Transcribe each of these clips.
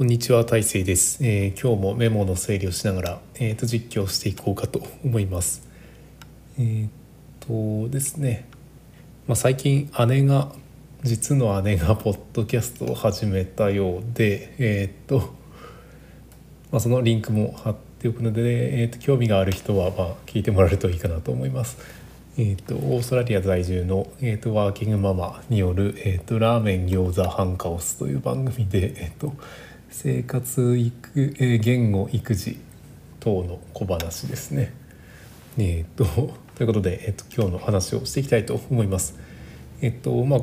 こんにちは大成です、えー、今日もメモの整理をしながら、えー、と実況していこうかと思います。えっ、とですね、まあ、最近姉が実の姉がポッドキャストを始めたようでえっ、と、まあ、そのリンクも貼っておくので、えー、と興味がある人はまあ聞いてもらえるといいかなと思います。えーと、オーストラリア在住の、えーと、ワーキングママによる、えーと、ラーメン餃子ハンカオスという番組で、えー、と生活育、えー、言語育児等の小話ですね。えー、と ということで、えー、と今日の話をしていきたいと思います。えっ、とまあ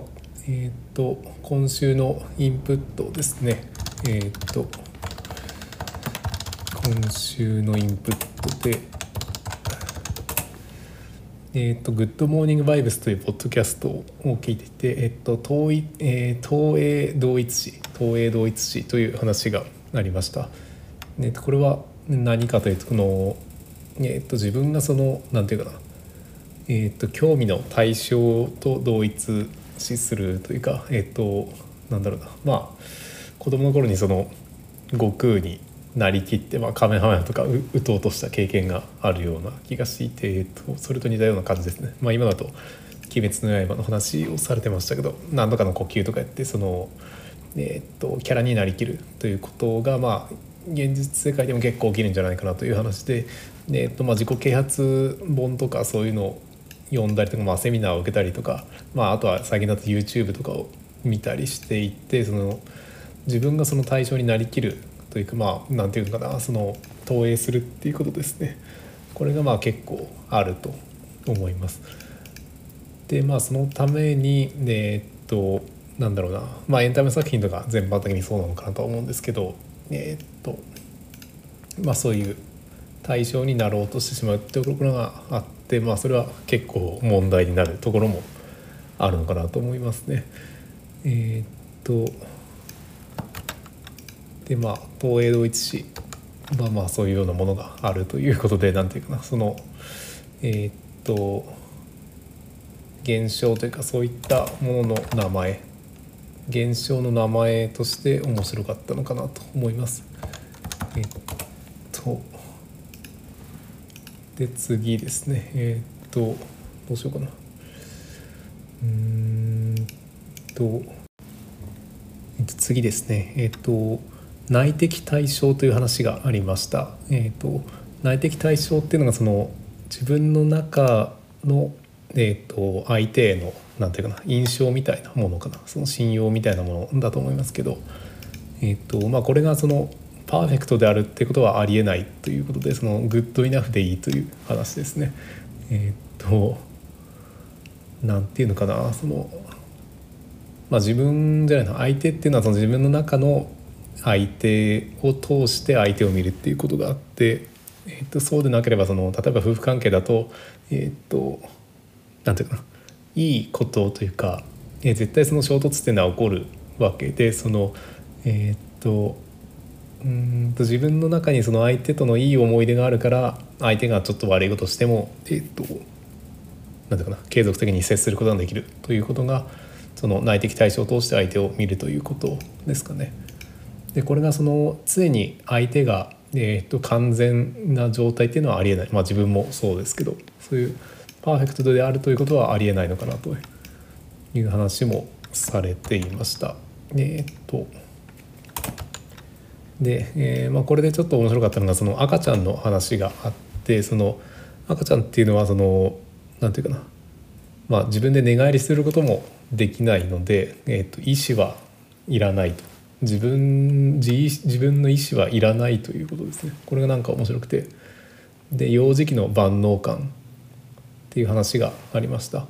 えっ、と今週のインプットですね。えっ、と今週のインプットでえーと、グッドモーニングバイブスというポッドキャストを聞いていて、えっ、と東えー、東映同一史東映同一史という話がありました。えーと、これは何かというとこの、えーと、自分がそのなんていうかな、えー、と興味の対象と同一視するというかえっ、ー、となんだろうなまあ子供の頃にその悟空になりきって、まあ、カメハメとか打とうとした経験があるような気がしていて、えっと、それと似たような感じですね。まあ、今だと「鬼滅の刃」の話をされてましたけど何度かの呼吸とかやってその、えっと、キャラになりきるということがまあ現実世界でも結構起きるんじゃないかなという話で、えっとまあ、自己啓発本とかそういうのを読んだりとか、まあ、セミナーを受けたりとか、まあ、あとは最近だと YouTube とかを見たりしていてその自分がその対象になりきるというかまあ何て言うのかなその投影するっていうことですねこれがまあ結構あると思います。でまあそのためにえ、っとなんだろうなまあエンタメ作品とか全般的にそうなのかなとは思うんですけどえー、っとまあそういう対象になろうとしてしまうっていうところがあってまあそれは結構問題になるところもあるのかなと思いますね。えー、っとでまあ東映同一史まあまあそういうようなものがあるということで何て言うかなそのえー、っと現象というかそういったものの名前現象の名前として面白かったのかなと思います。えっとで次ですねえっとどうしようかなうんと次ですねえっと内的対象という話がありました。えーと、内的対象っていうのがその自分の中の、えーと、相手へのなんていうかな印象みたいなものかな。その信用みたいなものだと思いますけど、えーとまあ、これがそのパーフェクトであるってことはありえないということでそのグッドイナフでいいという話ですね。えっ、となんていうのかな。そのまあ自分じゃないな。相手っていうのはその自分の中の相手を通して相手を見るっていうことがあって、えー、とそうでなければその例えば夫婦関係だとえっ、となんていうかな。いいことというか、えー、絶対その衝突っていうのは起こるわけでそのえっ、とうんと自分の中にその相手とのいい思い出があるから相手がちょっと悪いことしてもえっ、となんていうかな継続的に接することができるということがその内的対象を通して相手を見るということですかね。でこれがその常に相手が、えー、と完全な状態っていうのはありえない、まあ、自分もそうですけどそういうパーフェクトであるということはありえないのかなという話もされていました。えー、っと。で、えーまあ、これでちょっと面白かったのがその赤ちゃんの話があってその赤ちゃんっていうのはそのなんていうかな、まあ、自分で寝返りすることもできないので、えー、と意思はいらないと。自分自自分の意思はいらないということですね。これがなんか面白くて。で幼児期の万能感。っていう話がありました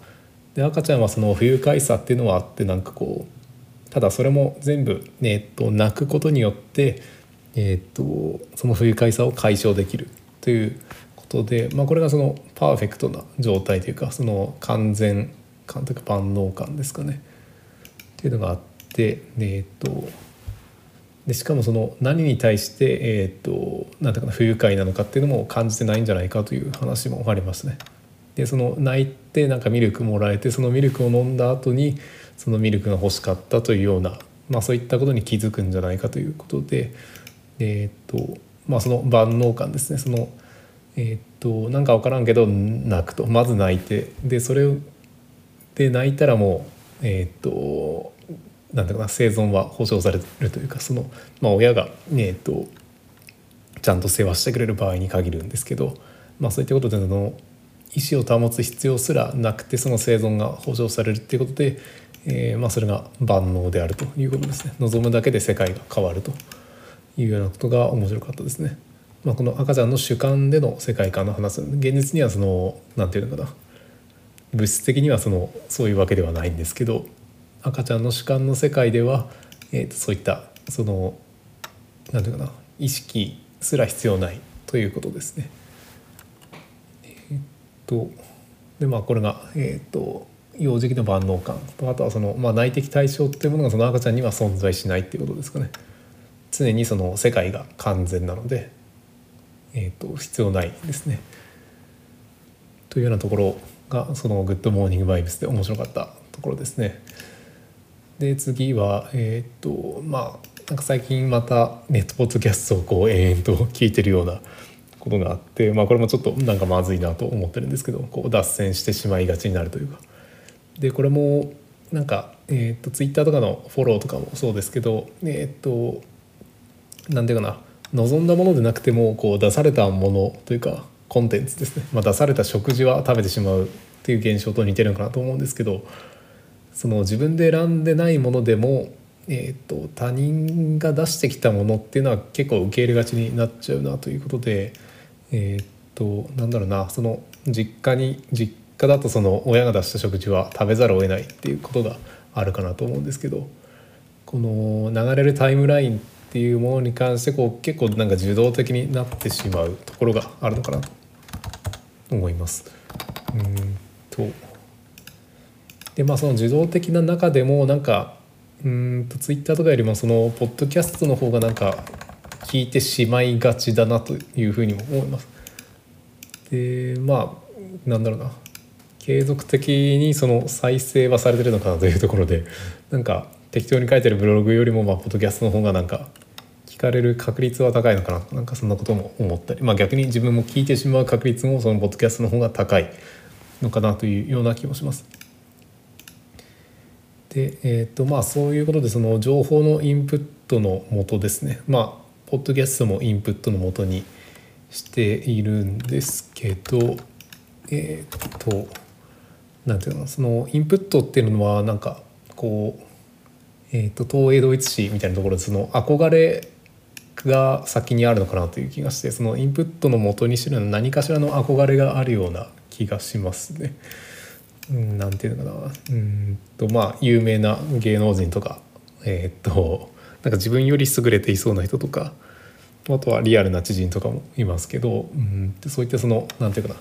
で赤ちゃんはその不愉快さっていうのはあってなんかこうただそれも全部、ねえっと、泣くことによって、えっと、その不愉快さを解消できるということで、まあ、これがそのパーフェクトな状態というかその完全感というか万能感ですかねっていうのがあってえっとでしかもその何に対して、えーと、なんていうかな不愉快なのかっていうのも感じてないんじゃないかという話もありますね。でその泣いてなんかミルクもらえてそのミルクを飲んだ後にそのミルクが欲しかったというようなまあ、そういったことに気づくんじゃないかということで、えーとまあ、その万能感ですね。その、えーと、なんか分からんけど泣くと。まず泣いてでそれで泣いたらもうえっ、となんだかな生存は保障されるというかその、まあ、親が、えーと、ちゃんと世話してくれる場合に限るんですけど、まあ、そういったことでの意思を保つ必要すらなくてその生存が保障されるっていうことで、えー、まあ、それが万能であるということですね望むだけで世界が変わるというようなことが面白かったですね。まあ、この赤ちゃんの主観での世界観の話現実にはその何て言うのかな物質的にはそのそういうわけではないんですけど赤ちゃんの主観の世界では、えー、とそういったその何て言うかな意識すら必要ないということですね。とでまあこれが、えー、と幼児期の万能感とあとはその、まあ、内的対象っていうものがその赤ちゃんには存在しないっていうことですかね。常にその世界が完全なので、えー、と必要ないですね。というようなところがその「グッドモーニングバイブス」で面白かったところですね。で次はえっ、とまあなんか最近またネットポッドキャストをこう延々と聞いてるようなことがあって、まあ、これもちょっとなんかまずいなと思ってるんですけどこう脱線してしまいがちになるというか。でこれもなんか、えーと、ツイッターとかのフォローとかもそうですけどえっ、と何ていうかな望んだものでなくてもこう出されたものというかコンテンツですね、まあ、出された食事は食べてしまうっていう現象と似てるのかなと思うんですけどその自分で選んでないものでも、えーと、他人が出してきたものっていうのは結構受け入れがちになっちゃうなということでえっ、となんだろうなその実家に実家だとその親が出した食事は食べざるを得ないっていうことがあるかなと思うんですけどこの流れるタイムラインっていうものに関してこう結構なんか受動的になってしまうところがあるのかなと思います。うんとでまあその受動的な中でもなんかうんとツイッターとかよりもそのポッドキャストの方がなんか聞いてしまいがちだなというふうにも思います。でまあなんだろうな継続的にその再生はされてるのかなというところでなんか適当に書いてるブログよりもまあポッドキャストの方がなんか聞かれる確率は高いのかななんかそんなことも思ったり、まあ、逆に自分も聞いてしまう確率もそのポッドキャストの方が高いのかなというような気もします。でえーとまあ、そういうことでその情報のインプットのもとですねまあポッドキャストもインプットのもとにしているんですけどえっ、となんていうのそのインプットっていうのはなんかこう、えーと、東映同一史みたいなところでその憧れが先にあるのかなという気がしてそのインプットのもとにしてる何かしらの憧れがあるような気がしますね。なんていうのかなうんとまあ有名な芸能人とかえー、っとなんか自分より優れていそうな人とかあとはリアルな知人とかもいますけどうんそういったそのなんていうかな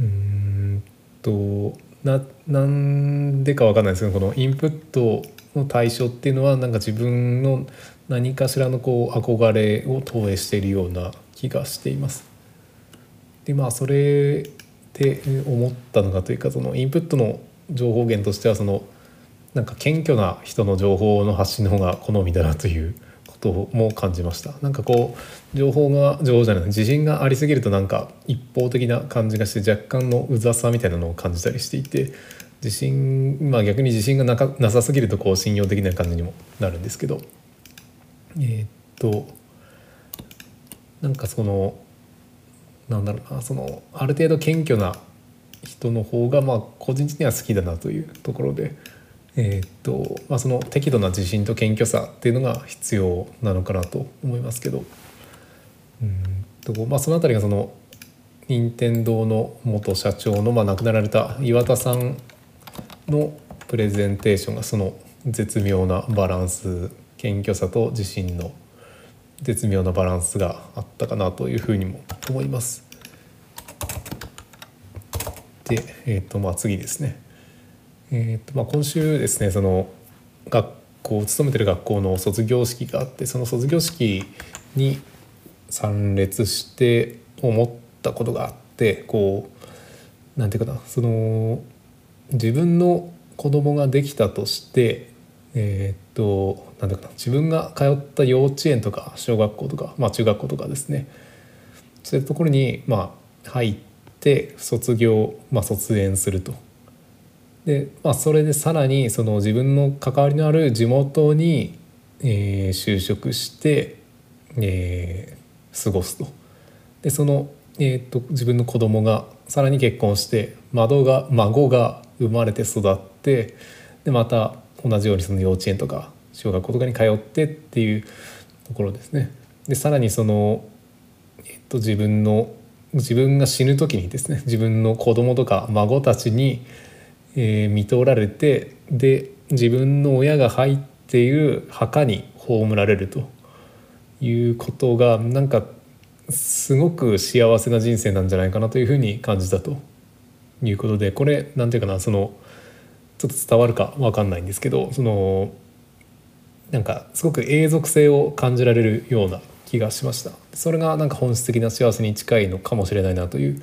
うんとななんでか分かんないですけどこのインプットの対象っていうのはなんか自分の何かしらのこう憧れを投影しているような気がしています。でまあそれで思ったのがというかそのインプットの情報源としてはそのなんか謙虚な人の情報の発信の方が好みだなということも感じました。なんかこう情報が情報じゃない自信がありすぎるとなんか一方的な感じがして若干のうざさみたいなのを感じたりしていて自信まあ逆に自信がなかなさすぎるとこう信用できない感じにもなるんですけど。えー、っとなんかそのなんだろうなそのある程度謙虚な人の方がまあ個人的には好きだなというところで。えー、っとまあ、その適度な自信と謙虚さっていうのが必要なのかなと思いますけどうんと、まあ、その辺りがその任天堂の元社長の、まあ、亡くなられた岩田さんのプレゼンテーションがその絶妙なバランス謙虚さと自信の絶妙なバランスがあったかなというふうにも思います。で、えーとまあ、次ですね。えーとまあ、今週ですねその学校勤めてる学校の卒業式があってその卒業式に参列して思ったことがあってこうなんていうかなその自分の子供ができたとして、えーっとなんだかな自分が通った幼稚園とか小学校とか、まあ、中学校とかですねそういうところに、まあ、入って卒業、まあ、卒園すると。で、まあ、それでさらにその自分の関わりのある地元に、えー就職して、えー過ごすと。でその、えー、と自分の子供がさらに結婚して孫が孫が生まれて育ってでまた同じようにその幼稚園とか小学校とかに通ってっていうところですね。でさらにその、えっと、自分の自分が死ぬ時にですね自分の子供とか孫たちに、えー見とられてで自分の親が入っている墓に葬られるということがなんかすごく幸せな人生なんじゃないかなというふうに感じたということでこれなんていうかなそのちょっと伝わるかわかんないんですけどそのなんかすごく永続性を感じられるような気がしました。それがなんか本質的な幸せに近いのかもしれないなという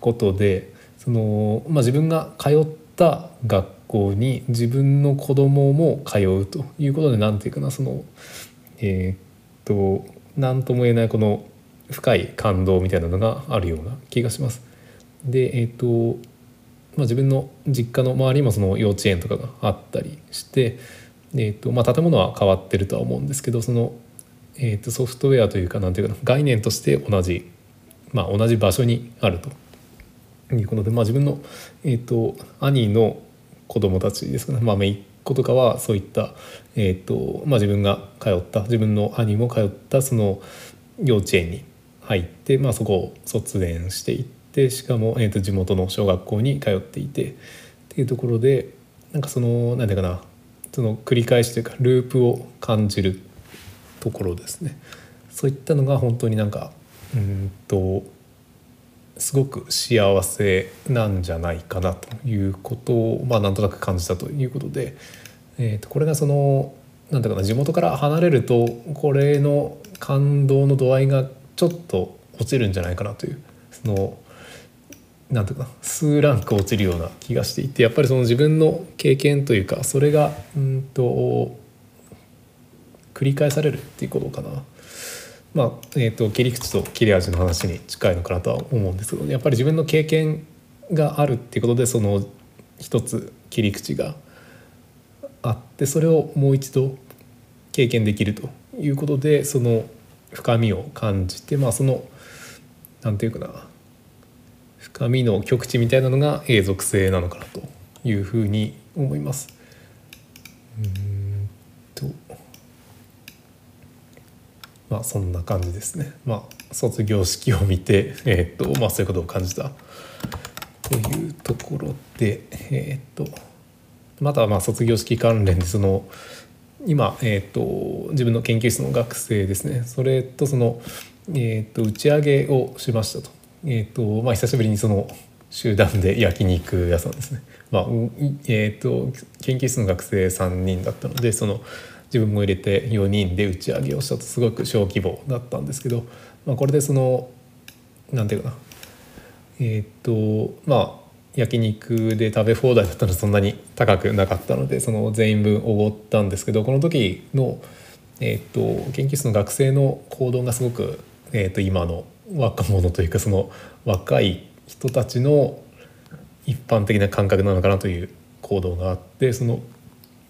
ことでその、まあ、自分が通った学校に自分の子供も通うということでなんていうかなそのえーっと何とも言えないこの深い感動みたいなのがあるような気がします。でえーっとまあ、自分の実家の周りもその幼稚園とかがあったりして、えーとまあ、建物は変わってるとは思うんですけどその、えー、とソフトウェアというかなんていうかな概念として同じ、まあ、同じ場所にあるということで、まあ、自分の、えー、と兄の子供たちですかね、まあ、姪っ子とかはそういった、えーとまあ、自分が通った自分の兄も通ったその幼稚園に入って、まあ、そこを卒園していってしかも、えー、と地元の小学校に通っていてっていうところでなんかその何ていうかなその繰り返しというかループを感じるところですね。そういったのが本当になんかうんとすごく幸せなんじゃないかなということを、まあ、なんとなく感じたということで、えー、とこれがそのなんていうかな地元から離れるとこれの感動の度合いがちょっと落ちるんじゃないかなというそのなんていうかな数ランク落ちるような気がしていてやっぱりその自分の経験というかそれがうんと繰り返されるっていうことかな。まあえー、と切り口と切れ味の話に近いのかなとは思うんですけどやっぱり自分の経験があるっていうことでその一つ切り口があってそれをもう一度経験できるということでその深みを感じてまあそのなんていうかな深みの極致みたいなのが永続性なのかなというふうに思います。うんとまあそんな感じですね。まあ卒業式を見て、えーっとまあ、そういうことを感じた。というところで、えーっとまたまあ卒業式関連でその今、えー、と自分の研究室の学生ですね。それとその、えー、と打ち上げをしましたと,、えーとまあ、久しぶりにその集団で焼肉屋さんですね、まあえー、と研究室の学生3人だったのでその自分も入れて4人で打ち上げをしたとすごく小規模だったんですけど、まあ、これでそのなんていうかな。えーっとまあ焼肉で食べ放題だったのでそんなに高くなかったのでその全員分おごったんですけどこの時の、えーっと研究室の学生の行動がすごく、えーっと今の若者というかその若い人たちの一般的な感覚なのかなという行動があってその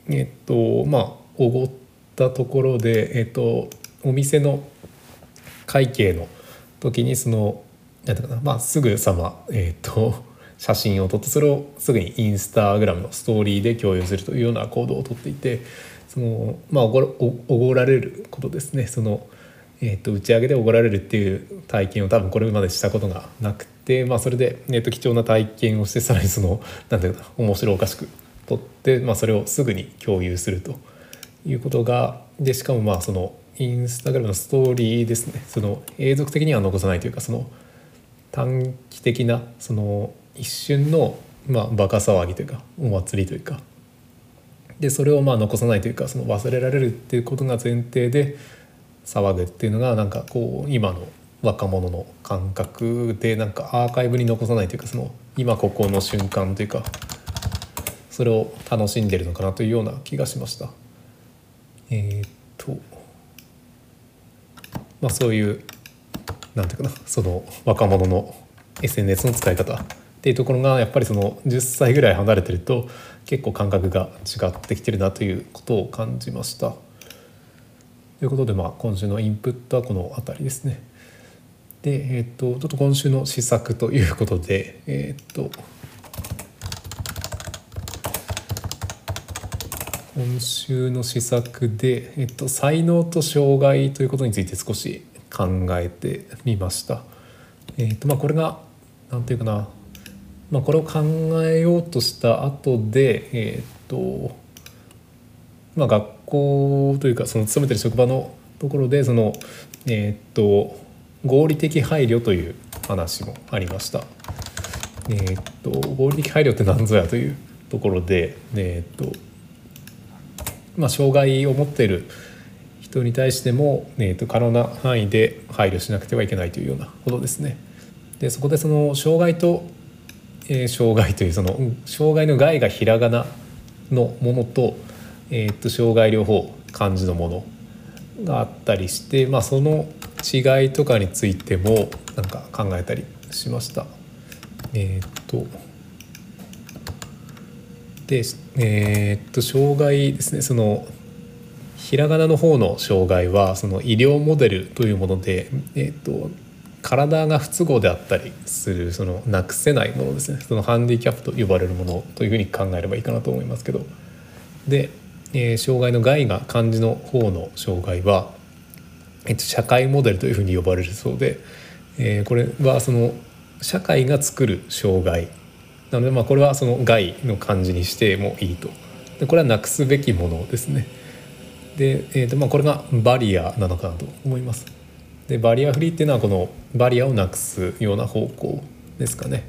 えっとまあおごったところで、えっとお店の会計の時にそのなんていうかな、まあ、すぐさま、えー、と 写真を撮ってそれをすぐにインスタグラムのストーリーで共有するというような行動をとっていてその、まあ、おごおごられることですね。その、えー、と打ち上げでおごられるっていう体験を多分これまでしたことがなくて、まあ、それで、えー、と貴重な体験をしてさらにそのなんていうかな面白おかしく撮って、まあ、それをすぐに共有すると。いうことがでしかもまあそのインスタグラムのストーリーですね。その永続的には残さないというかその短期的なその一瞬のまあバカ騒ぎというかお祭りというか。でそれをまあ残さないというかその忘れられるっていうことが前提で騒ぐっていうのがなんかこう今の若者の感覚でなんかアーカイブに残さないというかその今ここの瞬間というかそれを楽しんでるのかなというような気がしました。え、っとまあそういうなんていうかなその若者の SNS の使い方っていうところがやっぱりその10歳ぐらい離れてると結構感覚が違ってきてるなということを感じました。ということでまあ今週のインプットはこの辺りですね。でえっ、とちょっと今週の施策ということでえっ、と今週の施策で、えっと、才能と障害ということについて少し考えてみました。えっとまあ、これが何て言うかな、まあ、これを考えようとした後で、えっとまあ、学校というかその勤めてる職場のところでその、えっと合理的配慮という話もありました。えっと合理的配慮って何ぞやというところで、えっとまあ、障害を持っている人に対しても、えーと、可能な範囲で配慮しなくてはいけないというようなことですね。でそこでその障害と、えー、障害というその障害の害がひらがなのものと,、えーと、障害両方漢字のものがあったりして、まあ、その違いとかについてもなんか考えたりしました。えっ、ー、とでえー、っと障害ですね。そのひらがなの方の障害はその医療モデルというもので、えー、っと体が不都合であったりするそのなくせないものですね。そのハンディキャップと呼ばれるものというふうに考えればいいかなと思いますけど。で、えー、障害の害が漢字の方の障害は、えっと、社会モデルというふうに呼ばれるそうで、えー、これはその社会が作る障害なのでまあこれはその害の感じにしてもいいと。でこれはなくすべきものですね。で、えーとまあ、これがバリアなのかなと思います。でバリアフリーっていうのはこのバリアをなくすような方向ですかね。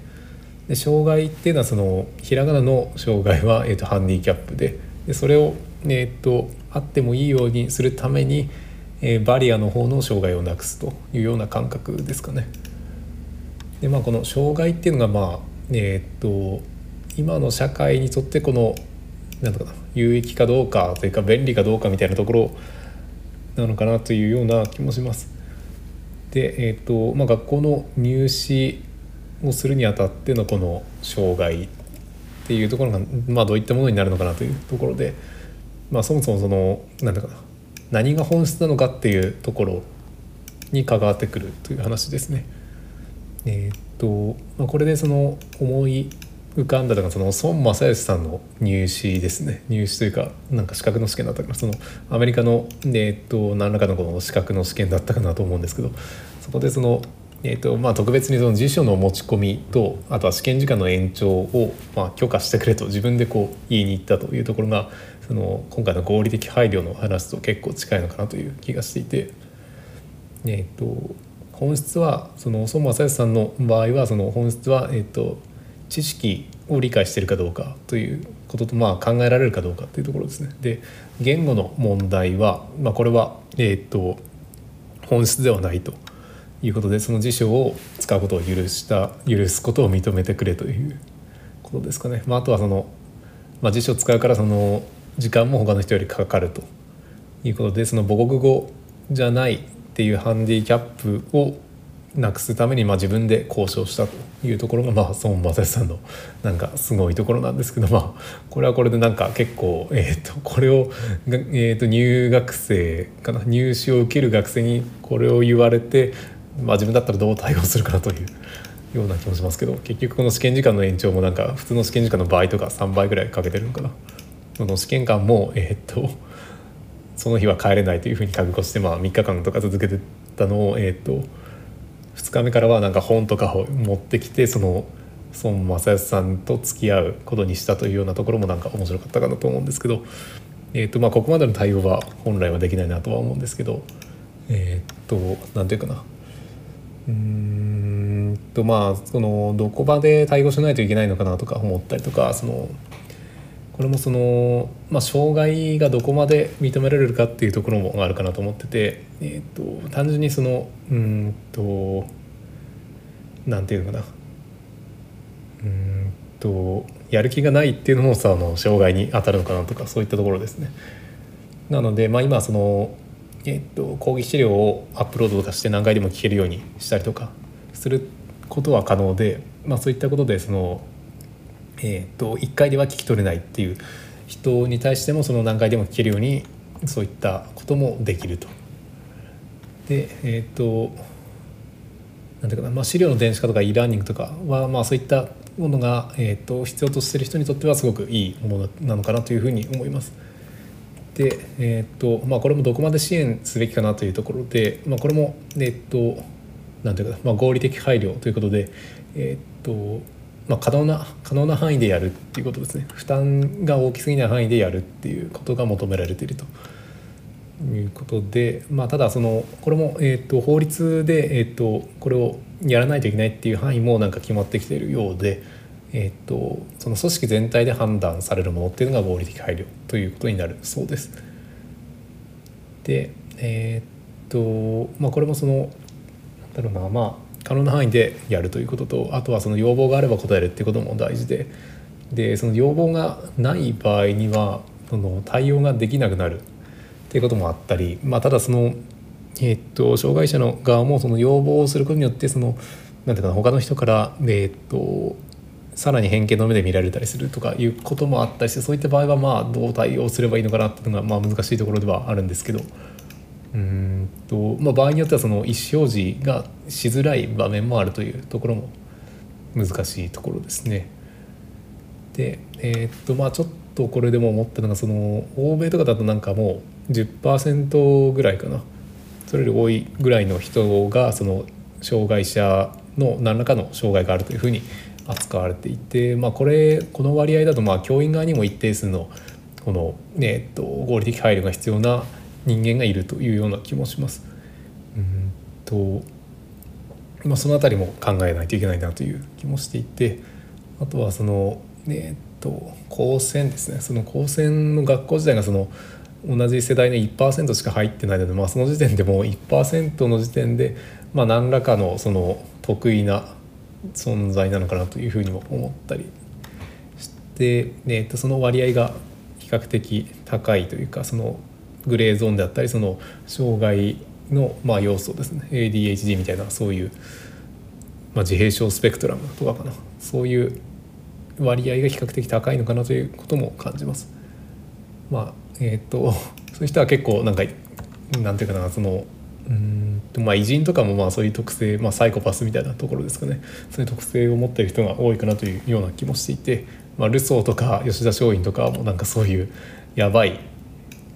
で障害っていうのはそのひらがなの障害は、えーと、ハンディキャップで。でそれを、えーと、あってもいいようにするために、えー、バリアの方の障害をなくすというような感覚ですかね。でまあこの障害っていうのがまあえー、っと今の社会にとってこのなんかな有益かどうかというか便利かどうかみたいなところなのかなというような気もします。で、えーとまあ、学校の入試をするにあたってのこの障害っていうところが、まあ、どういったものになるのかなというところで、まあ、そもそもその何だかな何が本質なのかっていうところに関わってくるという話ですね。えーとまあ、これでその思い浮かんだのがその孫正義さんの入試ですね入試というかなんか資格の試験だったかなそのアメリカの、えーと、何らかのこの資格の試験だったかなと思うんですけどそこでその、えーとまあ、特別にその辞書の持ち込みとあとは試験時間の延長を、まあ、許可してくれと自分でこう言いに行ったというところがその今回の合理的配慮の話と結構近いのかなという気がしていて。えーと本質はその孫正義さんの場合はその本質は、えーと、知識を理解しているかどうかということと、まあ、考えられるかどうかというところですね。で言語の問題は、まあ、これは、えーと、本質ではないということでその辞書を使うことを許した許すことを認めてくれということですかね。まあ、あとはその、まあ、辞書を使うからその時間も他の人よりかかるということでその母国語じゃないっていうハンディキャップをなくすためにまあ自分で交渉したというところがまあ孫正義さんのなんかすごいところなんですけどまあこれはこれでなんか結構えっ、とこれを、えー、と入学生かな入試を受ける学生にこれを言われてまあ自分だったらどう対応するかなというような気もしますけど結局この試験時間の延長もなんか普通の試験時間の倍とか3倍ぐらいかけてるのかな。の試験官もえっ、とその日は帰れないというふうに覚悟して、まあ、3日間とか続けてたのを、えーと、2日目からはなんか本とかを持ってきてその孫正義さんと付き合うことにしたというようなところもなんか面白かったかなと思うんですけど、えーとまあ、ここまでの対応は本来はできないなとは思うんですけどえっ、ー、と何て言うかな。うんとまあそのどこまで対応しないといけないのかなとか思ったりとかそのこれもその、まあ、障害がどこまで認められるかっていうところもあるかなと思ってて、えーと、単純にそのうんとなんていうのかなうんとやる気がないっていうのもその障害に当たるのかなとかそういったところですね。なので、まあ、今その、えっと、講義資料をアップロードとかして何回でも聞けるようにしたりとかすることは可能で、まあ、そういったことでその、えっと、1回では聞き取れないっていう人に対してもその何回でも聞けるようにそういったこともできると。でえっとなんていうかな、まあ、資料の電子化とか e ラーニングとかは、まあ、そういったものが、えーと、必要としてる人にとってはすごくいいものなのかなというふうに思います。で、えーとまあ、これもどこまで支援すべきかなというところで、まあ、これも、えーと、なんていうかな、まあ、合理的配慮ということで、えーとまあ、可能な可能な範囲でやるっていうことですね負担が大きすぎない範囲でやるっていうことが求められていると。いうことで、まあ、ただそのこれも、えーと、法律で、えーと、これをやらないといけないっていう範囲もなんか決まってきているようで、えーと、その組織全体で判断されるものっていうのが合理的配慮ということになるそうです。でえっ、ー、とまあこれもそのなんだろうなまあ可能な範囲でやるということとあとはその要望があれば答えるっていうことも大事で。でその要望がない場合にはその対応ができなくなるっていうこともあったり、まあ、ただその、えー、っと障害者の側もその要望をすることによってそのなんていうかな他の人から、えー、っとさらに偏見の目で見られたりするとかいうこともあったりしてそういった場合はまあどう対応すればいいのかなっていうのがまあ難しいところではあるんですけどうんと、まあ、場合によってはその意思表示がしづらい場面もあるというところも難しいところですね。でえー、っとまあちょっとこれでも思ったのがその欧米とかだとなんかもう10%ぐらいかなそれより多いぐらいの人がその障害者の何らかの障害があるというふうに扱われていて、まあ、これこの割合だとまあ教員側にも一定数のこの、ねえっと、合理的配慮が必要な人間がいるというような気もします。うんとまあ、その辺りも考えないといけないなという気もしていてあとはその、ね、と高専ですねその高専の学校時代がその同じ世代の1%しか入ってないので、まあ、その時点でもう1%の時点で、まあ、何らかのその得意な存在なのかなというふうにも思ったりして、えー、とその割合が比較的高いというかそのグレーゾーンであったりその障害のまあ要素ですね。ADHD みたいなそういう、まあ、自閉症スペクトラムとかかな。そういう割合が比較的高いのかなということも感じます。まあえー、っと そういう人は結構なんかなんていうかなそのうんまあ偉人とかもまあそういう特性、まあ、サイコパスみたいなところですかね。そういう特性を持っている人が多いかなというような気もしていて、まあ、ルソーとか吉田松陰とかもなんかそういうやばい、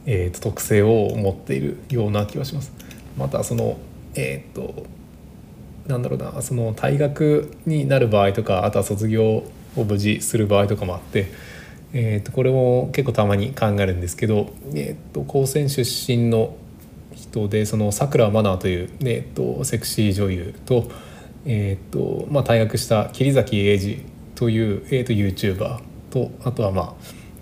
えー、と特性を持っているような気がします。またそのえー、っとなんだろうなその退学になる場合とかあとは卒業を無事する場合とかもあって、えー、とこれも結構たまに考えるんですけど、えー、と高専出身の人でそのさくらまなという、えー、とセクシー女優と,、えーとまあ、退学した桐崎英二という、えー、と YouTuber とあとはまあ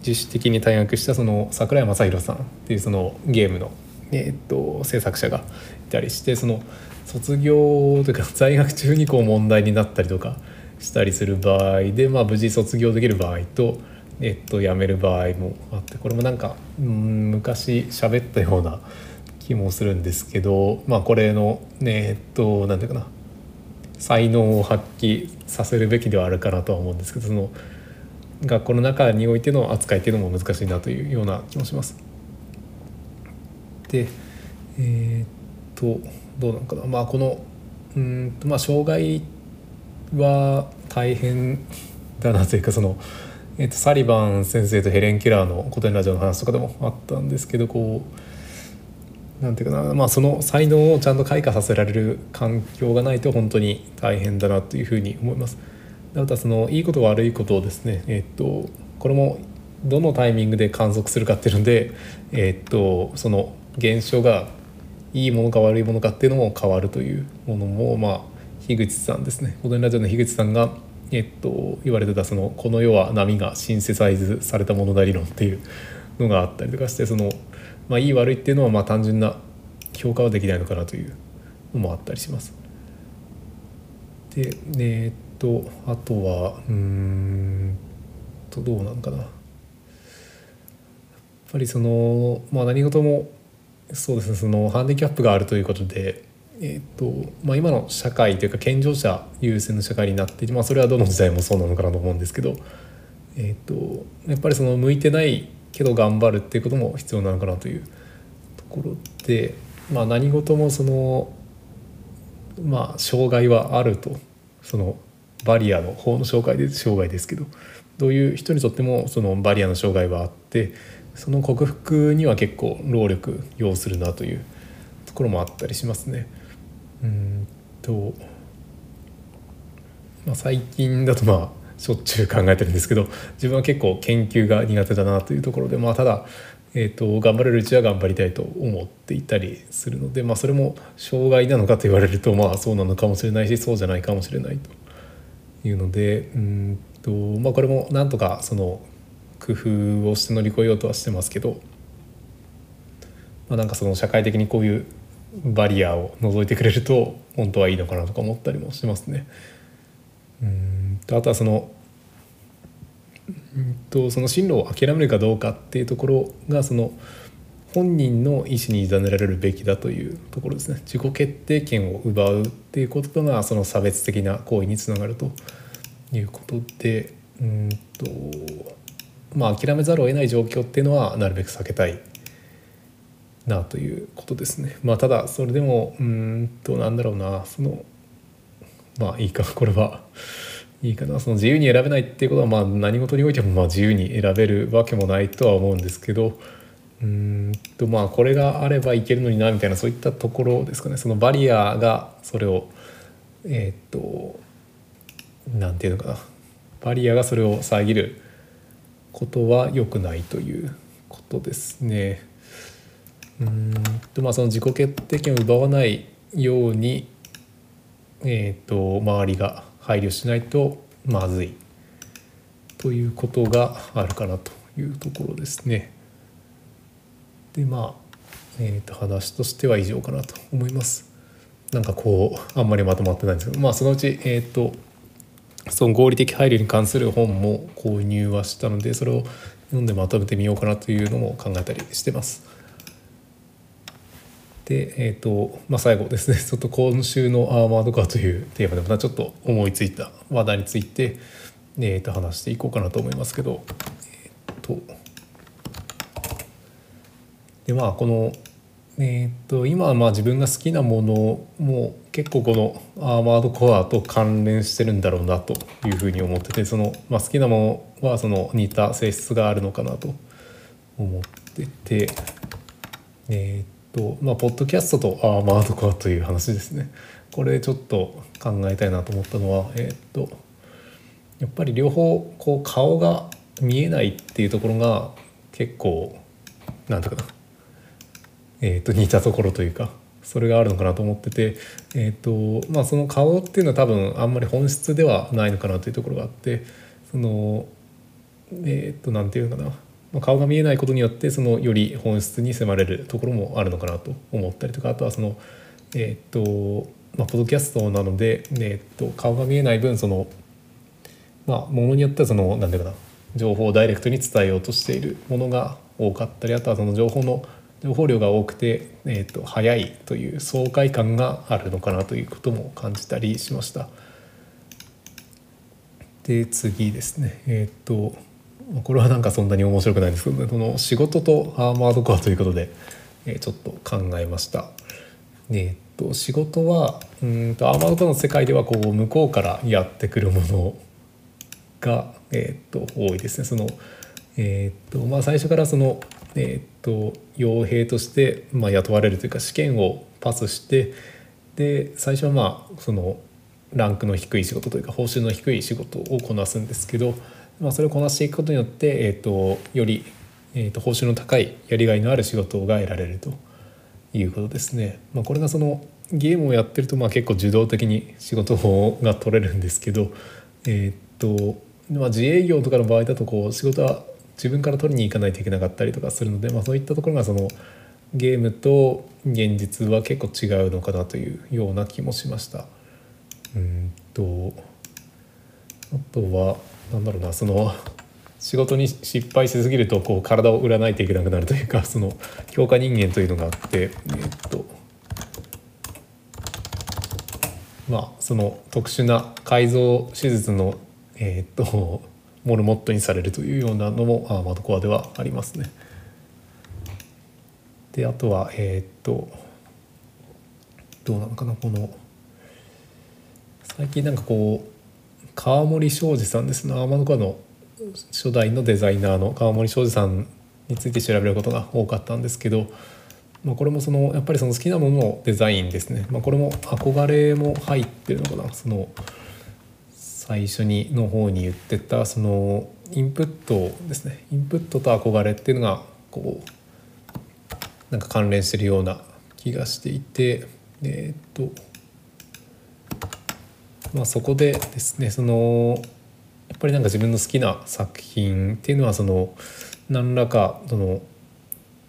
自主的に退学したその桜井正宏さんっていうそのゲームの、えー、と制作者がいたりしてその卒業というか在学中にこう問題になったりとかしたりする場合で、まあ、無事卒業できる場合と、えっと、辞める場合もあってこれもなんかうん昔喋ったような気もするんですけど、まあ、これのねえっと何ていうかな才能を発揮させるべきではあるかなとは思うんですけどその学校の中においての扱いっていうのも難しいなというような気もします。でえー、っとどうなのかなまあこのうんとまあ障害は大変だなというかその、えー、とサリバン先生とヘレン・ケラーの古典ラジオの話とかでもあったんですけどこうなんていうかな、まあ、その才能をちゃんと開花させられる環境がないと本当に大変だなというふうに思います。あとはそのいいこと悪いことをですね、えっ、とこれもどのタイミングで観測するかっていうので、えっ、とその現象がいいものか悪いものかっていうのも変わるというものもまあ樋口さんですね「踊りラジオ」の樋口さんが、えっと、言われてたその「この世は波がシンセサイズされたものだ理論」っていうのがあったりとかしてその、まあ、いい悪いっていうのはまあ単純な評価はできないのかなというのもあったりします。でえっとあとはうんとどうなのかな。やっぱりそのまあ何事もそうですねそのハンディキャップがあるということでえーとまあ、今の社会というか健常者優先の社会になって、まあ、それはどの時代もそうなのかなと思うんですけど、えーと、やっぱりその向いてないけど頑張るっていうことも必要なのかなというところで、まあ、何事もその、まあ、障害はあると。そのバリアの法の障害で障害ですけどどういう人にとってもそのバリアの障害はあってその克服には結構労力要するなというところもあったりしますね。うんと、まあ、最近だとまあしょっちゅう考えてるんですけど自分は結構研究が苦手だなというところでまあただ、えーと、頑張れるうちは頑張りたいと思っていたりするので、まあ、それも障害なのかと言われるとまあそうなのかもしれないしそうじゃないかもしれないというのでうんと、まあ、これもなんとかその工夫をして乗り越えようとはしてますけど、まあ、なんかその社会的にこういうバリアを除いてくれると本当はいいのかなとか思ったりもしますね。うんとあとはそのうんとその進路を諦めるかどうかっていうところがその本人の意思に委ねられるべきだというところですね。自己決定権を奪うっていうことがその差別的な行為につながるということでうんとまあ諦めざるを得ない状況っていうのはなるべく避けたいなということですね。まあ、ただそれでもうんとなんだろうなそのまあいいかこれは。いいかな。その自由に選べないっていうことはまあ何事においてもまあ自由に選べるわけもないとは思うんですけどうんとまあこれがあればいけるのになみたいなそういったところですかねそのバリアがそれをえっ、となんていうのかなバリアがそれを遮ることは良くないということですね。うんとまあその自己決定権を奪わないように、えーと、周りが配慮しないとまずいということがあるかなというところですね。でまあ、えーと、話としては以上かなと思います。なんかこうあんまりまとまってないんですけどまあそのうちえっ、ー、とその合理的配慮に関する本も購入はしたのでそれを読んでまとめてみようかなというのも考えたりしてます。で、えーとまあ、最後ですね ちょっと今週のアーマードカーというテーマでまたちょっと思いついた話題について、えー、と話していこうかなと思いますけど、えーとでまあこの、えーと、今はまあ自分が好きなものも結構このアーマードコアと関連してるんだろうなというふうに思っててその、まあ、好きなものはその似た性質があるのかなと思ってて。えーとまあ、ポッドキャストとアーマードコアという話ですね。これちょっと考えたいなと思ったのは、えっ、とやっぱり両方こう顔が見えないっていうところが結構なんていうかな、えっと似たところというかそれがあるのかなと思ってて、えっとまあ、その顔っていうのは多分あんまり本質ではないのかなというところがあってそのえっとなんていうのかな。ま顔が見えないことによってそのより本質に迫れるところもあるのかなと思ったりとかあとはそのえっ、とまあポッドキャストなので、えっ、と顔が見えない分そのまあものによってはその何て言うかな情報をダイレクトに伝えようとしているものが多かったりあとはその情報の情報量が多くて、えーと、早いという爽快感があるのかなということも感じたりしました。で次ですねえっ、とこれはなんかそんなに面白くないんですけど、ね、この仕事とアーマードコアということで、えー、ちょっと考えました。えー、と仕事はうんとアーマードコアの世界ではこう向こうからやってくるものが、えー、と多いですね。そのえーとまあ、最初からその、えーと、傭兵として、まあ、雇われるというか試験をパスしてで最初はまあそのランクの低い仕事というか報酬の低い仕事をこなすんですけどまあ、それをこなしていくことによって、えーと、より、えーと、報酬の高いやりがいのある仕事が得られるということですね。まあ、これがそのゲームをやってるとまあ結構受動的に仕事が取れるんですけど、えーとまあ、自営業とかの場合だとこう仕事は自分から取りに行かないといけなかったりとかするので、まあ、そういったところがそのゲームと現実は結構違うのかなというような気もしました。うんとあとはなんだろうなその仕事に失敗しすぎるとこう体を売らないといけなくなるというかその強化人間というのがあってえっとまあその特殊な改造手術のえっとモルモットにされるというようなのもアーマードコアではありますね。であとはえっとどうなのかなこの最近なんかこう川森庄司さんですね。アーマードコアの初代のデザイナーの川森庄司さんについて調べることが多かったんですけど、まあ、これもそのやっぱりその好きなもののデザインですね、まあ、これも憧れも入ってるのかな。その最初にの方に言ってたそのインプットですね。インプットと憧れっていうのがこうなんか関連してるような気がしていてえっとまあそこでですねそのやっぱりなんか自分の好きな作品っていうのはその何らかその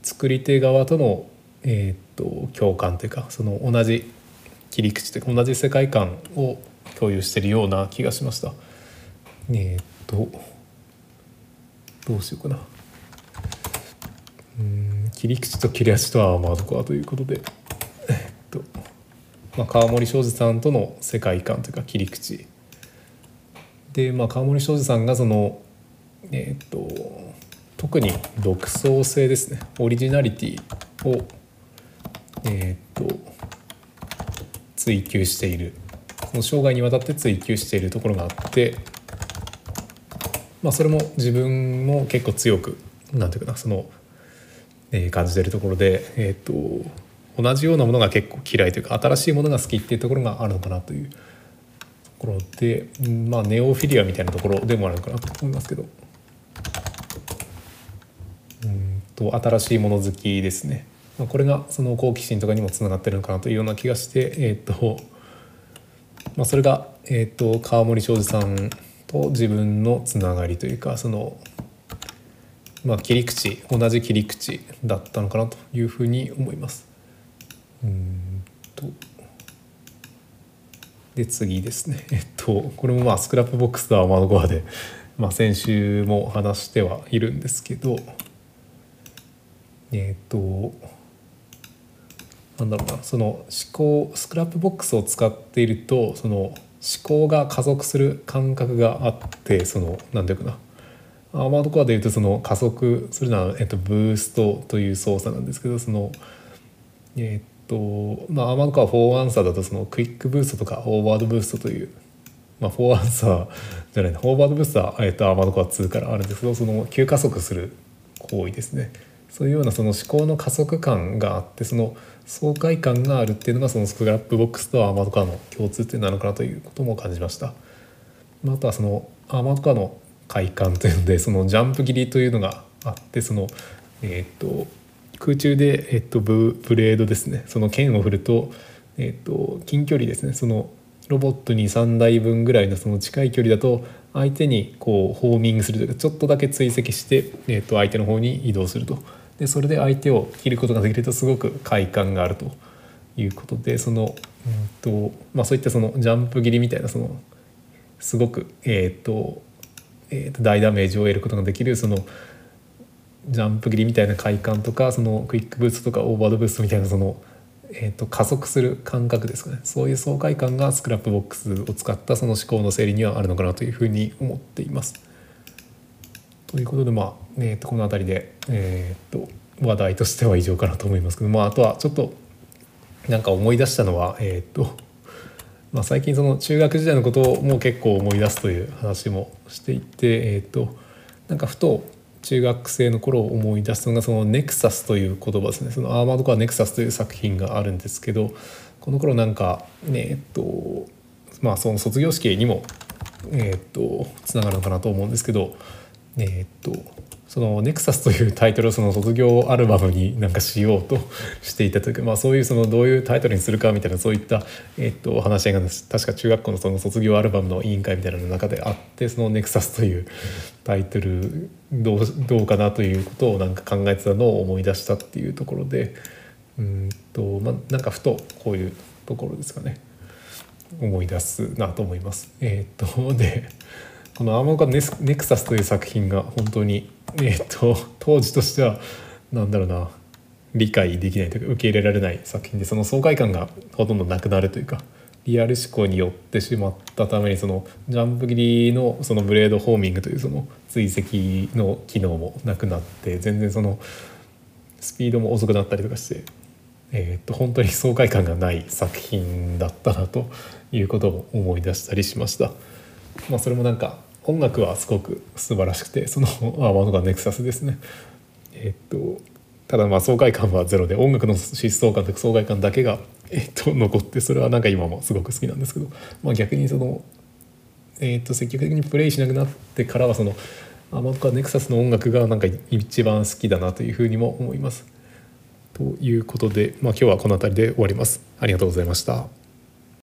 作り手側との、えー、と共感というかその同じ切り口というか同じ世界観を共有してるような気がしました。えっ、とどうしようかな。うん切り口と切れ味とはまどこはということで、えっとまあ、川森庄司さんとの世界観というか切り口で、まあ、川森庄司さんがその、えーと、特に独創性ですねオリジナリティを、えーと、追求しているその生涯にわたって追求しているところがあって、まあ、それも自分も結構強くなんていうかなその、えー、感じているところで、えーと同じようなものが結構嫌いというか新しいものが好きっていうところがあるのかなというと。ころで、まあ、ネオフィリアみたいなところでもあるのかなと思いますけどうんと新しいもの好きですね、まあ、これがその好奇心とかにもつながってるのかなというような気がしてえっ、と、まあ、それが、えっ、と川森庄司さんと自分のつながりというかそのまあ、切り口同じ切り口だったのかなというふうに思います。うんとで次ですね えっとこれもまあ Scrapbox とアーマードコアで、まあ、先週も話してはいるんですけどえっとなんだろうな。その思考 Scrapbox を使っているとその思考が加速する感覚があってその何ていうかな。アーマードコアでいうとその加速するのは、えっと、ブーストという操作なんですけどそのえっとまあアーマードカー4アンサーだとそのクイックブーストとかオーバードブーストという、まあ、4アンサーじゃないな。オーバードブーストは、えっと、アーマードカー2からあるんですけどその急加速する行為ですね。そういうようなその思考の加速感があってその爽快感があるっていうのがそのスクラップボックスとアーマードカーの共通点なのかなということも感じました。あとはそのアーマードカーの快感というのでそのジャンプ斬りというのがあってそのえっ、と空中で、えっと、ブブレードですね。その剣を振ると、えっと、近距離ですね。そのロボットに3台分ぐらいのその近い距離だと相手にこうホーミングするというかちょっとだけ追跡して、えっと、相手の方に移動すると。でそれで相手を切ることができるとすごく快感があるということでその、うんとまあ、そういったそのジャンプ切りみたいなそのすごく、えっとえー、と大ダメージを得ることができるそのジャンプ斬りみたいな快感とかそのクイックブーストとかオーバードブーストみたいなその、えー、と加速する感覚ですかねそういう爽快感がスクラップボックスを使ったその思考の整理にはあるのかなというふうに思っています。ということでまあ、えー、とこの辺りで、えー、と話題としては以上かなと思いますけど、まあ、あとはちょっとなんか思い出したのはえ、ー、とまあ、最近その中学時代のことをもう結構思い出すという話もしていて、えー、となんかふと中学生の頃を思い出すのがそのネクサスという言葉ですね。そのアーマードコアネクサスという作品があるんですけどこの頃なんかねえっとまあその卒業式にもえっとつながるのかなと思うんですけどえっとそのネクサスというタイトルをその卒業アルバムになんかしようとしていたというか、まあ、そういうそのどういうタイトルにするかみたいなそういった、えっと、話し合いが確か中学校のその卒業アルバムの委員会みたいなの中であってそのネクサスというタイトルどうどうかなということをなんか考えてたのを思い出したっていうところでうんと、まあ、なんかふとこういうところですかね思い出すなと思います。えー、っとでこの「アーモンネスネクサス」という作品が本当に、え、っと当時としてはなんだろうな理解できないというか受け入れられない作品でその爽快感がほとんどなくなるというかリアル思考によってしまったためにそのジャンプ切りのそのブレードホーミングというその追跡の機能もなくなって全然そのスピードも遅くなったりとかして、えー、と本当に爽快感がない作品だったなということを思い出したりしました。まあ、それもなんか音楽はすごく素晴らしくてその「アーマードがネクサス」ですね。えっとただまあ爽快感はゼロで音楽の疾走感と爽快感だけが、えっと、残ってそれはなんか今もすごく好きなんですけど、まあ、逆にその、えっと、積極的にプレイしなくなってからはそのアマとかネクサスの音楽がなんか一番好きだなというふうにも思います。ということで、まあ、今日はこの辺りで終わります。ありがとうございました。